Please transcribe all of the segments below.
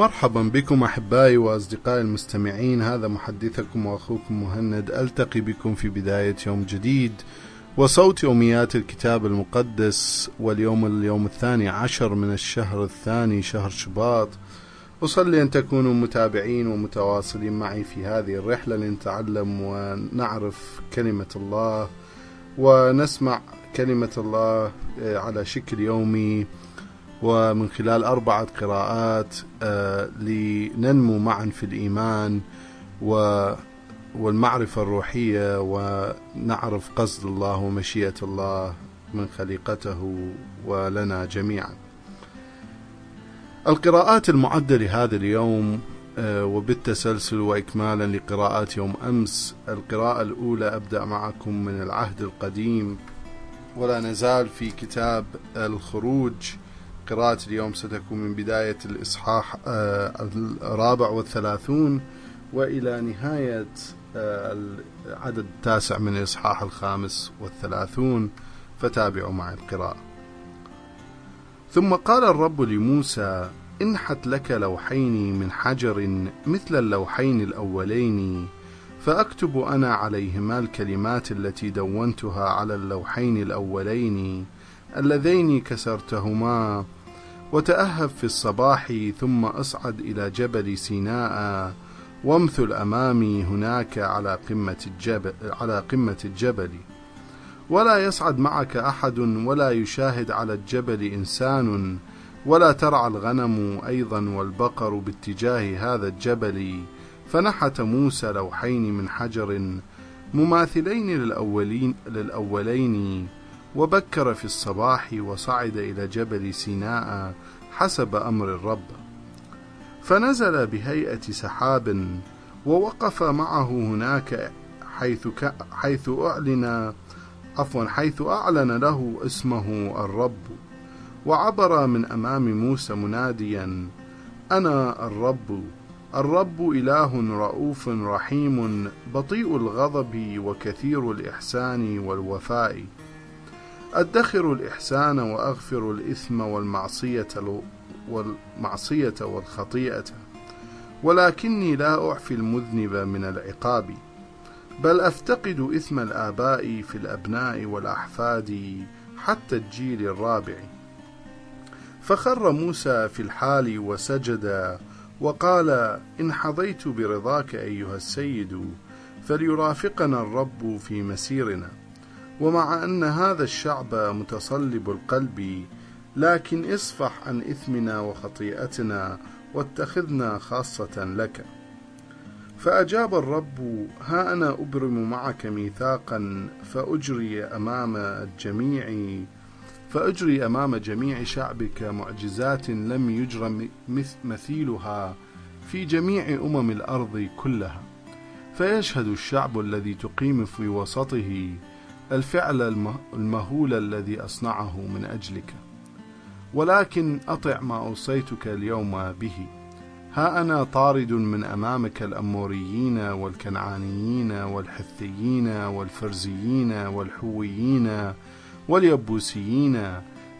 مرحبا بكم أحبائي وأصدقائي المستمعين. هذا محدثكم وأخوكم مهند. ألتقي بكم في بداية يوم جديد وصوت يوميات الكتاب المقدس واليوم اليوم الثاني عشر من الشهر الثاني شهر شباط. أصلي أن تكونوا متابعين ومتواصلين معي في هذه الرحلة لنتعلم ونعرف كلمة الله ونسمع كلمة الله على شكل يومي. ومن خلال أربعة قراءات لننمو معا في الإيمان والمعرفة الروحية ونعرف قصد الله ومشيئة الله من خليقته ولنا جميعا. القراءات المعدة لهذا اليوم وبالتسلسل وإكمالا لقراءات يوم أمس القراءة الأولى أبدأ معكم من العهد القديم ولا نزال في كتاب الخروج. قراءة اليوم ستكون من بداية الإصحاح الرابع والثلاثون وإلى نهاية العدد التاسع من الإصحاح الخامس والثلاثون فتابعوا معي القراءة. ثم قال الرب لموسى انحت لك لوحين من حجر مثل اللوحين الأولين فأكتب أنا عليهما الكلمات التي دونتها على اللوحين الأولين اللذين كسرتهما وتأهب في الصباح ثم أصعد إلى جبل سيناء وامثل أمامي هناك على قمة الجبل, على قمة الجبل. ولا يصعد معك أحد ولا يشاهد على الجبل إنسان ولا ترعى الغنم أيضا والبقر باتجاه هذا الجبل. فنحت موسى لوحين من حجر مماثلين للأولين, للأولين. وبكر في الصباح وصعد إلى جبل سيناء حسب أمر الرب. فنزل بهيئة سحاب ووقف معه هناك حيث حيث أعلن عفوا حيث أعلن له اسمه الرب. وعبر من أمام موسى مناديا أنا الرب. الرب إله رؤوف رحيم بطيء الغضب وكثير الإحسان والوفاء. أدخر الإحسان وأغفر الإثم والمعصية والمعصية والخطيئة ولكني لا أعفي المذنب من العقاب بل أفتقد إثم الآباء في الأبناء والأحفاد حتى الجيل الرابع. فخر موسى في الحال وسجد وقال إن حظيت برضاك أيها السيد فليرافقنا الرب في مسيرنا. ومع أن هذا الشعب متصلب القلب لكن اصفح عن إثمنا وخطيئتنا واتخذنا خاصة لك. فأجاب الرب ها أنا أبرم معك ميثاقا فأجري أمام الجميع فأجري أمام جميع شعبك معجزات لم يجر مثيلها في جميع أمم الأرض كلها. فيشهد الشعب الذي تقيم في وسطه الفعل المهول الذي أصنعه من أجلك. ولكن أطع ما أوصيتك اليوم به. ها أنا طارد من أمامك الأموريين والكنعانيين والحثيين والفرزيين والحويين واليبوسيين.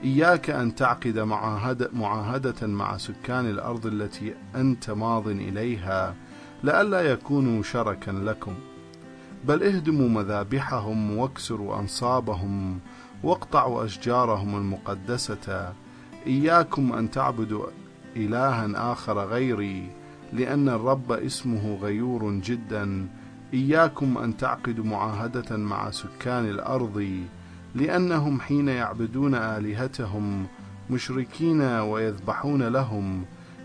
إياك أن تعقد معاهدة, معاهدة مع سكان الأرض التي أنت ماض إليها. لئلا يكونوا شركا لكم. بل اهدموا مذابحهم واكسروا أنصابهم واقطعوا أشجارهم المقدسة. إياكم أن تعبدوا إلها آخر غيري لأن الرب اسمه غيور جدا. إياكم أن تعقدوا معاهدة مع سكان الأرض لأنهم حين يعبدون آلهتهم مشركين ويذبحون لهم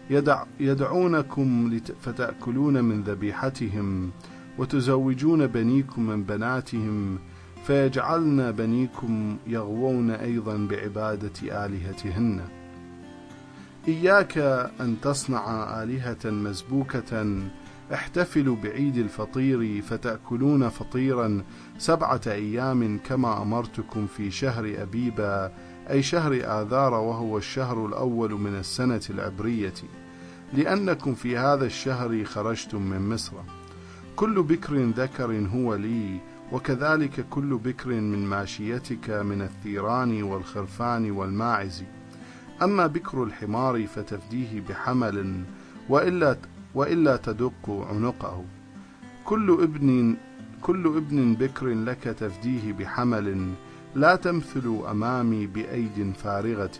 يدع يدعونكم فتأكلون من ذبيحتهم. وتزوجون بنيكم من بناتهم فيجعلن بنيكم يغوون أيضا بعبادة آلهتهن. إياك أن تصنع آلهة مزبوكة احتفلوا بعيد الفطير فتأكلون فطيرا سبعة أيام كما أمرتكم في شهر أبيبا أي شهر آذار وهو الشهر الأول من السنة العبرية. لأنكم في هذا الشهر خرجتم من مصر. كل بكر ذكر هو لي وكذلك كل بكر من ماشيتك من الثيران والخرفان والماعز. أما بكر الحمار فتفديه بحمل وإلا, وإلا تدق عنقه. كل ابن كل ابن بكر لك تفديه بحمل لا تمثل أمامي بأيد فارغة.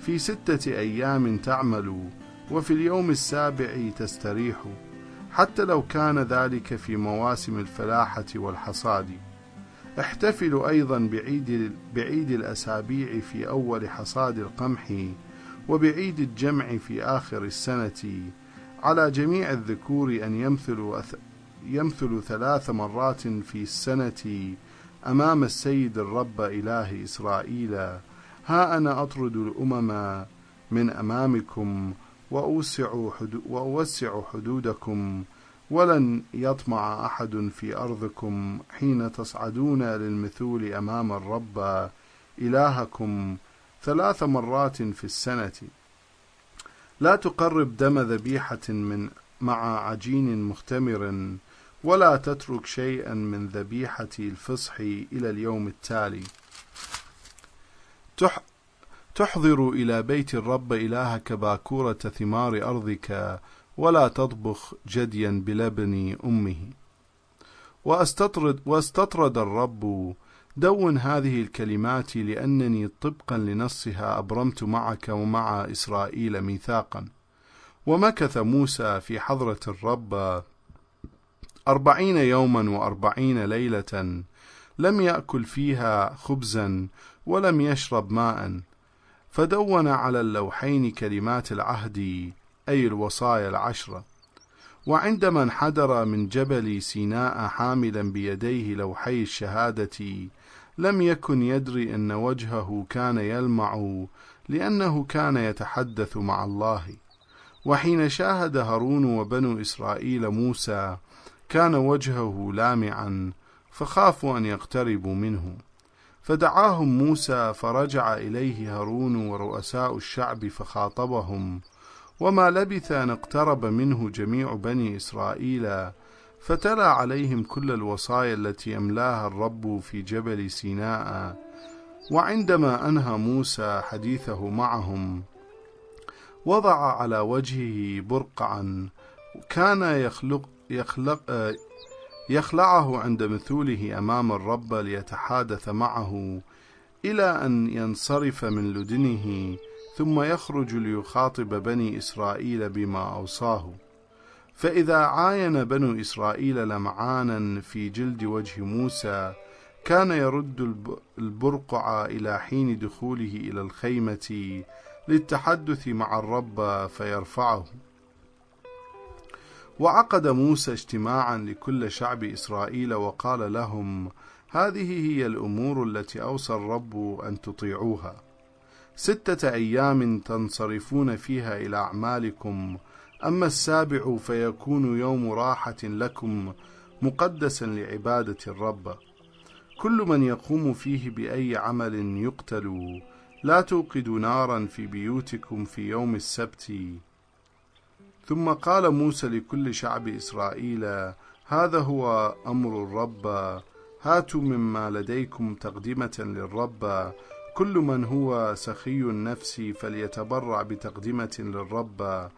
في ستة أيام تعمل وفي اليوم السابع تستريح. حتى لو كان ذلك في مواسم الفلاحة والحصاد. احتفلوا أيضا بعيد, بعيد الأسابيع في أول حصاد القمح وبعيد الجمع في آخر السنة. على جميع الذكور أن يمثلوا, يمثلوا ثلاث مرات في السنة أمام السيد الرب إله إسرائيل. ها أنا أطرد الأمم من أمامكم وأوسع, حدودكم ولن يطمع أحد في أرضكم حين تصعدون للمثول أمام الرب إلهكم ثلاث مرات في السنة. لا تقرب دم ذبيحة من مع عجين مختمر ولا تترك شيئا من ذبيحة الفصح إلى اليوم التالي. تحضر إلى بيت الرب إلهك باكورة ثمار أرضك ولا تطبخ جديا بلبن أمه. واستطرد, واستطرد الرب دون هذه الكلمات لأنني طبقا لنصها أبرمت معك ومع إسرائيل ميثاقا. ومكث موسى في حضرة الرب أربعين يوما وأربعين ليلة لم يأكل فيها خبزا ولم يشرب ماء. فدون على اللوحين كلمات العهد أي الوصايا العشرة. وعندما انحدر من جبل سيناء حاملا بيديه لوحي الشهادة لم يكن يدري أن وجهه كان يلمع لأنه كان يتحدث مع الله. وحين شاهد هارون وبنو إسرائيل موسى كان وجهه لامعا فخافوا أن يقتربوا منه. فدعاهم موسى فرجع إليه هارون ورؤساء الشعب فخاطبهم وما لبث أن اقترب منه جميع بني إسرائيل فتلا عليهم كل الوصايا التي أملاها الرب في جبل سيناء وعندما أنهى موسى حديثه معهم وضع على وجهه برقعا كان يخلق يخلق يخلعه عند مثوله أمام الرب ليتحادث معه إلى أن ينصرف من لدنه ثم يخرج ليخاطب بني إسرائيل بما أوصاه. فإذا عاين بنو إسرائيل لمعانا في جلد وجه موسى كان يرد البرقع إلى حين دخوله إلى الخيمة للتحدث مع الرب فيرفعه. وعقد موسى اجتماعا لكل شعب إسرائيل وقال لهم هذه هي الأمور التي أوصى الرب أن تطيعوها. ستة أيام تنصرفون فيها إلى أعمالكم. أما السابع فيكون يوم راحة لكم مقدسا لعبادة الرب. كل من يقوم فيه بأي عمل يقتل. لا توقدوا نارا في بيوتكم في يوم السبت. ثم قال موسى لكل شعب إسرائيل هذا هو أمر الرب هاتوا مما لديكم تقدمة للرب كل من هو سخي النفس فليتبرع بتقدمة للرب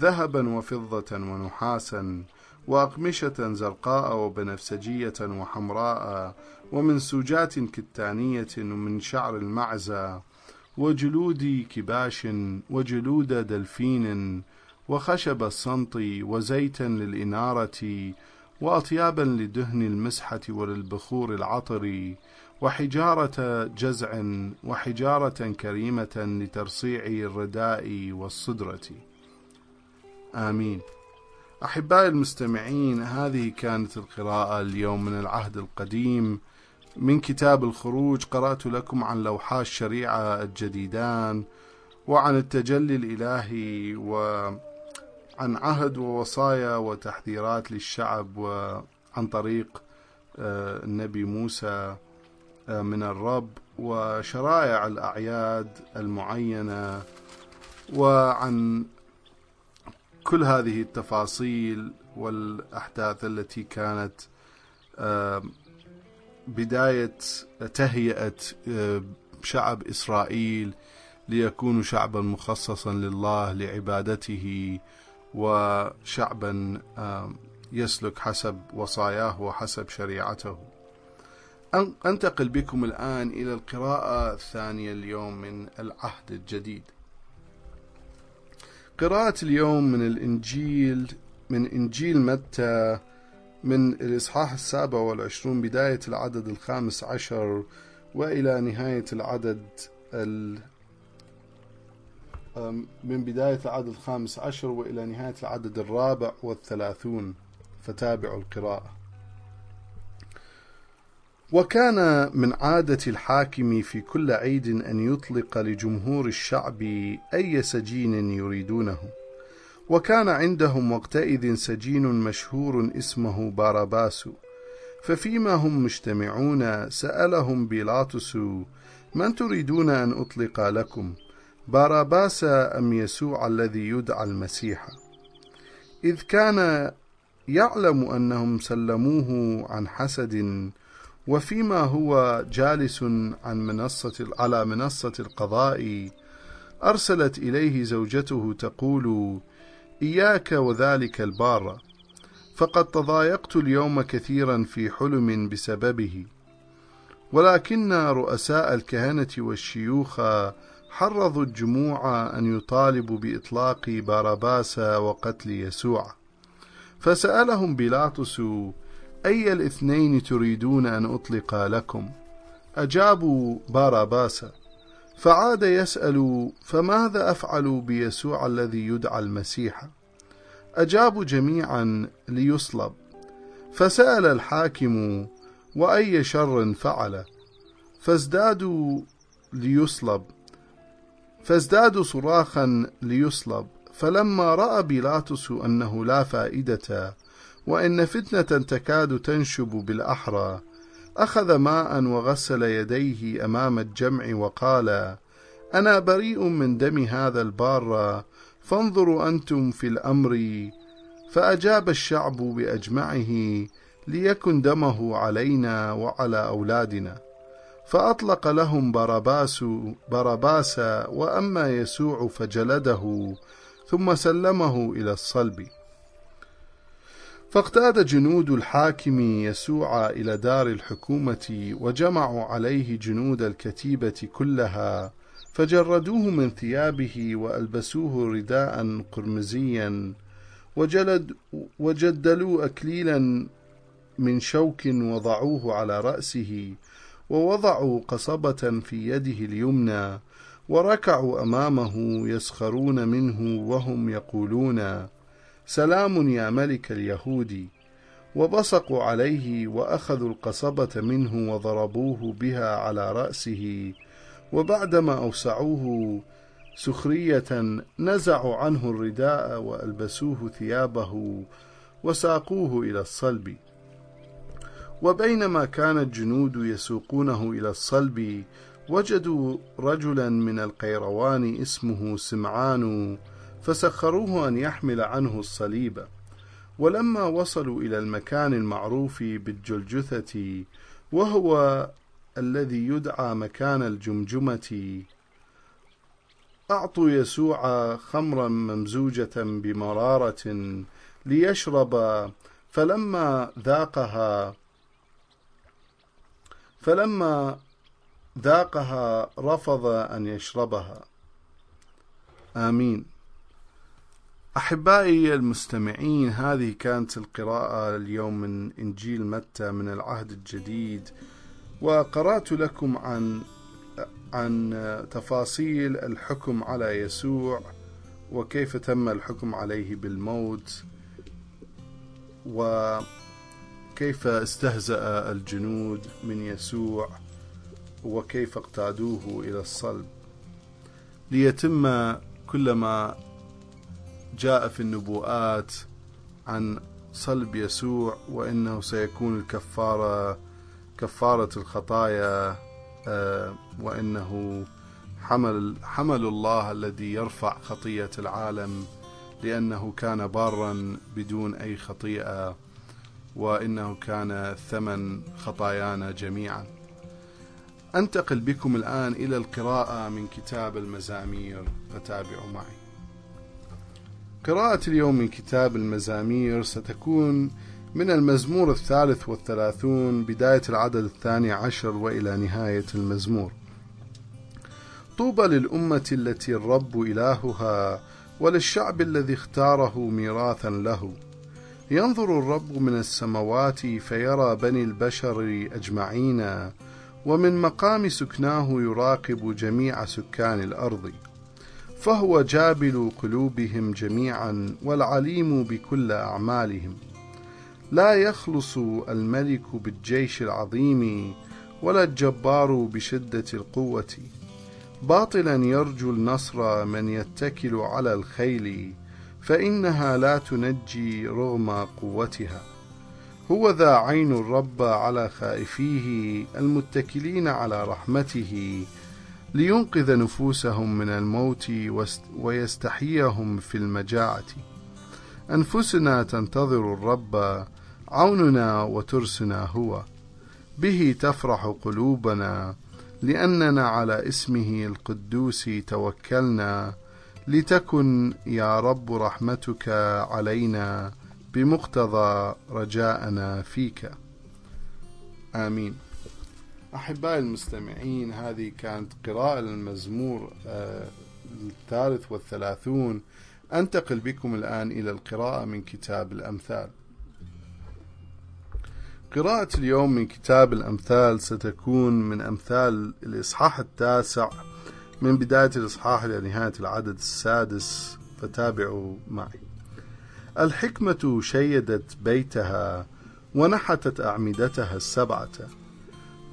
ذهبا وفضة ونحاسا وأقمشة زرقاء وبنفسجية وحمراء ومنسوجات كتانية ومن شعر المعزة وجلود كباش وجلود دلفين وخشب الصنط وزيتا للإنارة وأطيابا لدهن المسحة وللبخور العطر وحجارة جزع وحجارة كريمة لترصيع الرداء والصدرة. آمين. أحبائي المستمعين هذه كانت القراءة اليوم من العهد القديم من كتاب الخروج. قرأت لكم عن لوحا الشريعة الجديدان وعن التجلي الإلهي وعن عهد ووصايا وتحذيرات للشعب وعن طريق آه، النبي موسى آه، من الرب وشرائع الأعياد المعينة وعن كل هذه التفاصيل والأحداث التي كانت آه، بداية تهيئة شعب إسرائيل ليكونوا شعبا مخصصا لله لعبادته وشعبا يسلك حسب وصاياه وحسب شريعته. أنتقل بكم الآن إلى القراءة الثانية اليوم من العهد الجديد. قراءة اليوم من الإنجيل من إنجيل متى من الإصحاح السابع والعشرون بداية العدد الخامس عشر وإلى نهاية العدد ال من بداية العدد الخامس عشر وإلى نهاية العدد الرابع والثلاثون فتابعوا القراءة. وكان من عادة الحاكم في كل عيد أن يطلق لجمهور الشعب أي سجين يريدونه. وكان عندهم وقتئذ سجين مشهور اسمه باراباس ففيما هم مجتمعون سألهم بيلاطس من تريدون أن أطلق لكم؟ باراباس أم يسوع الذي يدعى المسيح. إذ كان يعلم أنهم سلموه عن حسد وفيما هو جالس عن منصة على منصة القضاء أرسلت إليه زوجته تقول إياك وذلك البار. فقد تضايقت اليوم كثيرا في حلم بسببه. ولكن رؤساء الكهنة والشيوخ حرضوا الجموع أن يطالبوا بإطلاق باراباس وقتل يسوع. فسألهم بيلاطس أي الاثنين تريدون أن أطلق لكم؟ أجابوا باراباس. فعاد يسأل فماذا أفعل بيسوع الذي يدعى المسيح؟ أجابوا جميعا ليصلب. فسأل الحاكم وأي شر فعل؟ فازدادوا ليصلب. فازدادوا صراخا ليصلب فلما رأى بيلاطس أنه لا فائدة وإن فتنة تكاد تنشب بالأحرى أخذ ماء وغسل يديه أمام الجمع وقال أنا بريء من دم هذا البار فانظروا أنتم في الأمر. فأجاب الشعب بأجمعه ليكن دمه علينا وعلى أولادنا. فأطلق لهم باراباس باراباس وأما يسوع فجلده ثم سلمه إلى الصلب. فاقتاد جنود الحاكم يسوع إلى دار الحكومة وجمعوا عليه جنود الكتيبة كلها فجردوه من ثيابه وألبسوه رداء قرمزيا وجلد وجدلوا أكليلا من شوك وضعوه على رأسه ووضعوا قصبة في يده اليمنى وركعوا أمامه يسخرون منه وهم يقولون سلام يا ملك اليهود. وبصقوا عليه وأخذوا القصبة منه وضربوه بها على رأسه وبعدما أوسعوه سخرية نزعوا عنه الرداء وألبسوه ثيابه وساقوه إلى الصلب. وبينما كان الجنود يسوقونه إلى الصلب وجدوا رجلا من القيروان اسمه سمعان فسخروه أن يحمل عنه الصليب. ولما وصلوا إلى المكان المعروف بالجلجثة وهو الذي يدعى مكان الجمجمة أعطوا يسوع خمرا ممزوجة بمرارة ليشرب فلما ذاقها فلما ذاقها رفض أن يشربها. آمين. أحبائي المستمعين هذه كانت القراءة اليوم من إنجيل متى من العهد الجديد وقرأت لكم عن عن تفاصيل الحكم على يسوع وكيف تم الحكم عليه بالموت وكيف استهزأ الجنود من يسوع وكيف اقتادوه إلى الصلب؟ ليتم كل ما جاء في النبوءات عن صلب يسوع وإنه سيكون الكفارة كفارة الخطايا آه، وإنه حمل حمل الله الذي يرفع خطية العالم لأنه كان بارا بدون أي خطيئة. وإنه كان ثمن خطايانا جميعا. أنتقل بكم الآن إلى القراءة من كتاب المزامير فتابعوا معي. قراءة اليوم من كتاب المزامير ستكون من المزمور الثالث والثلاثون بداية العدد الثاني عشر وإلى نهاية المزمور. طوبى للأمة التي الرب إلهها وللشعب الذي اختاره ميراثا له. ينظر الرب من السماوات فيرى بني البشر أجمعين ومن مقام سكناه يراقب جميع سكان الأرض فهو جابل قلوبهم جميعا والعليم بكل أعمالهم. لا يخلص الملك بالجيش العظيم ولا الجبار بشدة القوة. باطلا يرجو النصر من يتكل على الخيل فإنها لا تنجي رغم قوتها. هو ذا عين الرب على خائفيه المتكلين على رحمته لينقذ نفوسهم من الموت ويستحييهم في المجاعة. أنفسنا تنتظر الرب عوننا وترسنا هو. به تفرح قلوبنا لأننا على اسمه القدوس توكلنا لتكن يا رب رحمتك علينا بمقتضى رجاءنا فيك. آمين. أحبائي المستمعين هذه كانت قراءة المزمور آه، الثالث والثلاثون. أنتقل بكم الآن إلى القراءة من كتاب الأمثال. قراءة اليوم من كتاب الأمثال ستكون من أمثال الإصحاح التاسع من بداية الإصحاح إلى نهاية العدد السادس فتابعوا معي. الحكمة شيدت بيتها ونحتت أعمدتها السبعة.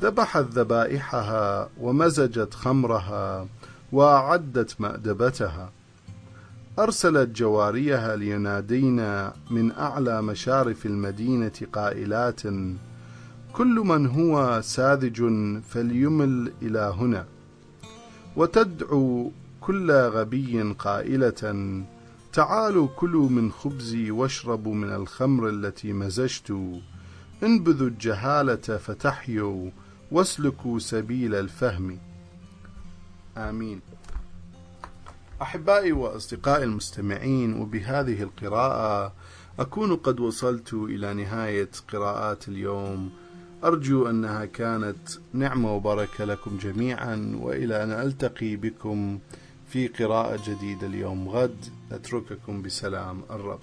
ذبحت ذبائحها ومزجت خمرها وأعدت مأدبتها. أرسلت جواريها لينادين من أعلى مشارف المدينة قائلات كل من هو ساذج فليمل إلى هنا. وتدعو كل غبي قائلة تعالوا كلوا من خبزي واشربوا من الخمر التي مزجت. انبذوا الجهالة فتحيوا واسلكوا سبيل الفهم. آمين. أحبائي وأصدقائي المستمعين وبهذه القراءة أكون قد وصلت إلى نهاية قراءات اليوم. أرجو أنها كانت نعمة وبركة لكم جميعا وإلى أن ألتقي بكم في قراءة جديدة اليوم. غد أترككم بسلام الرب.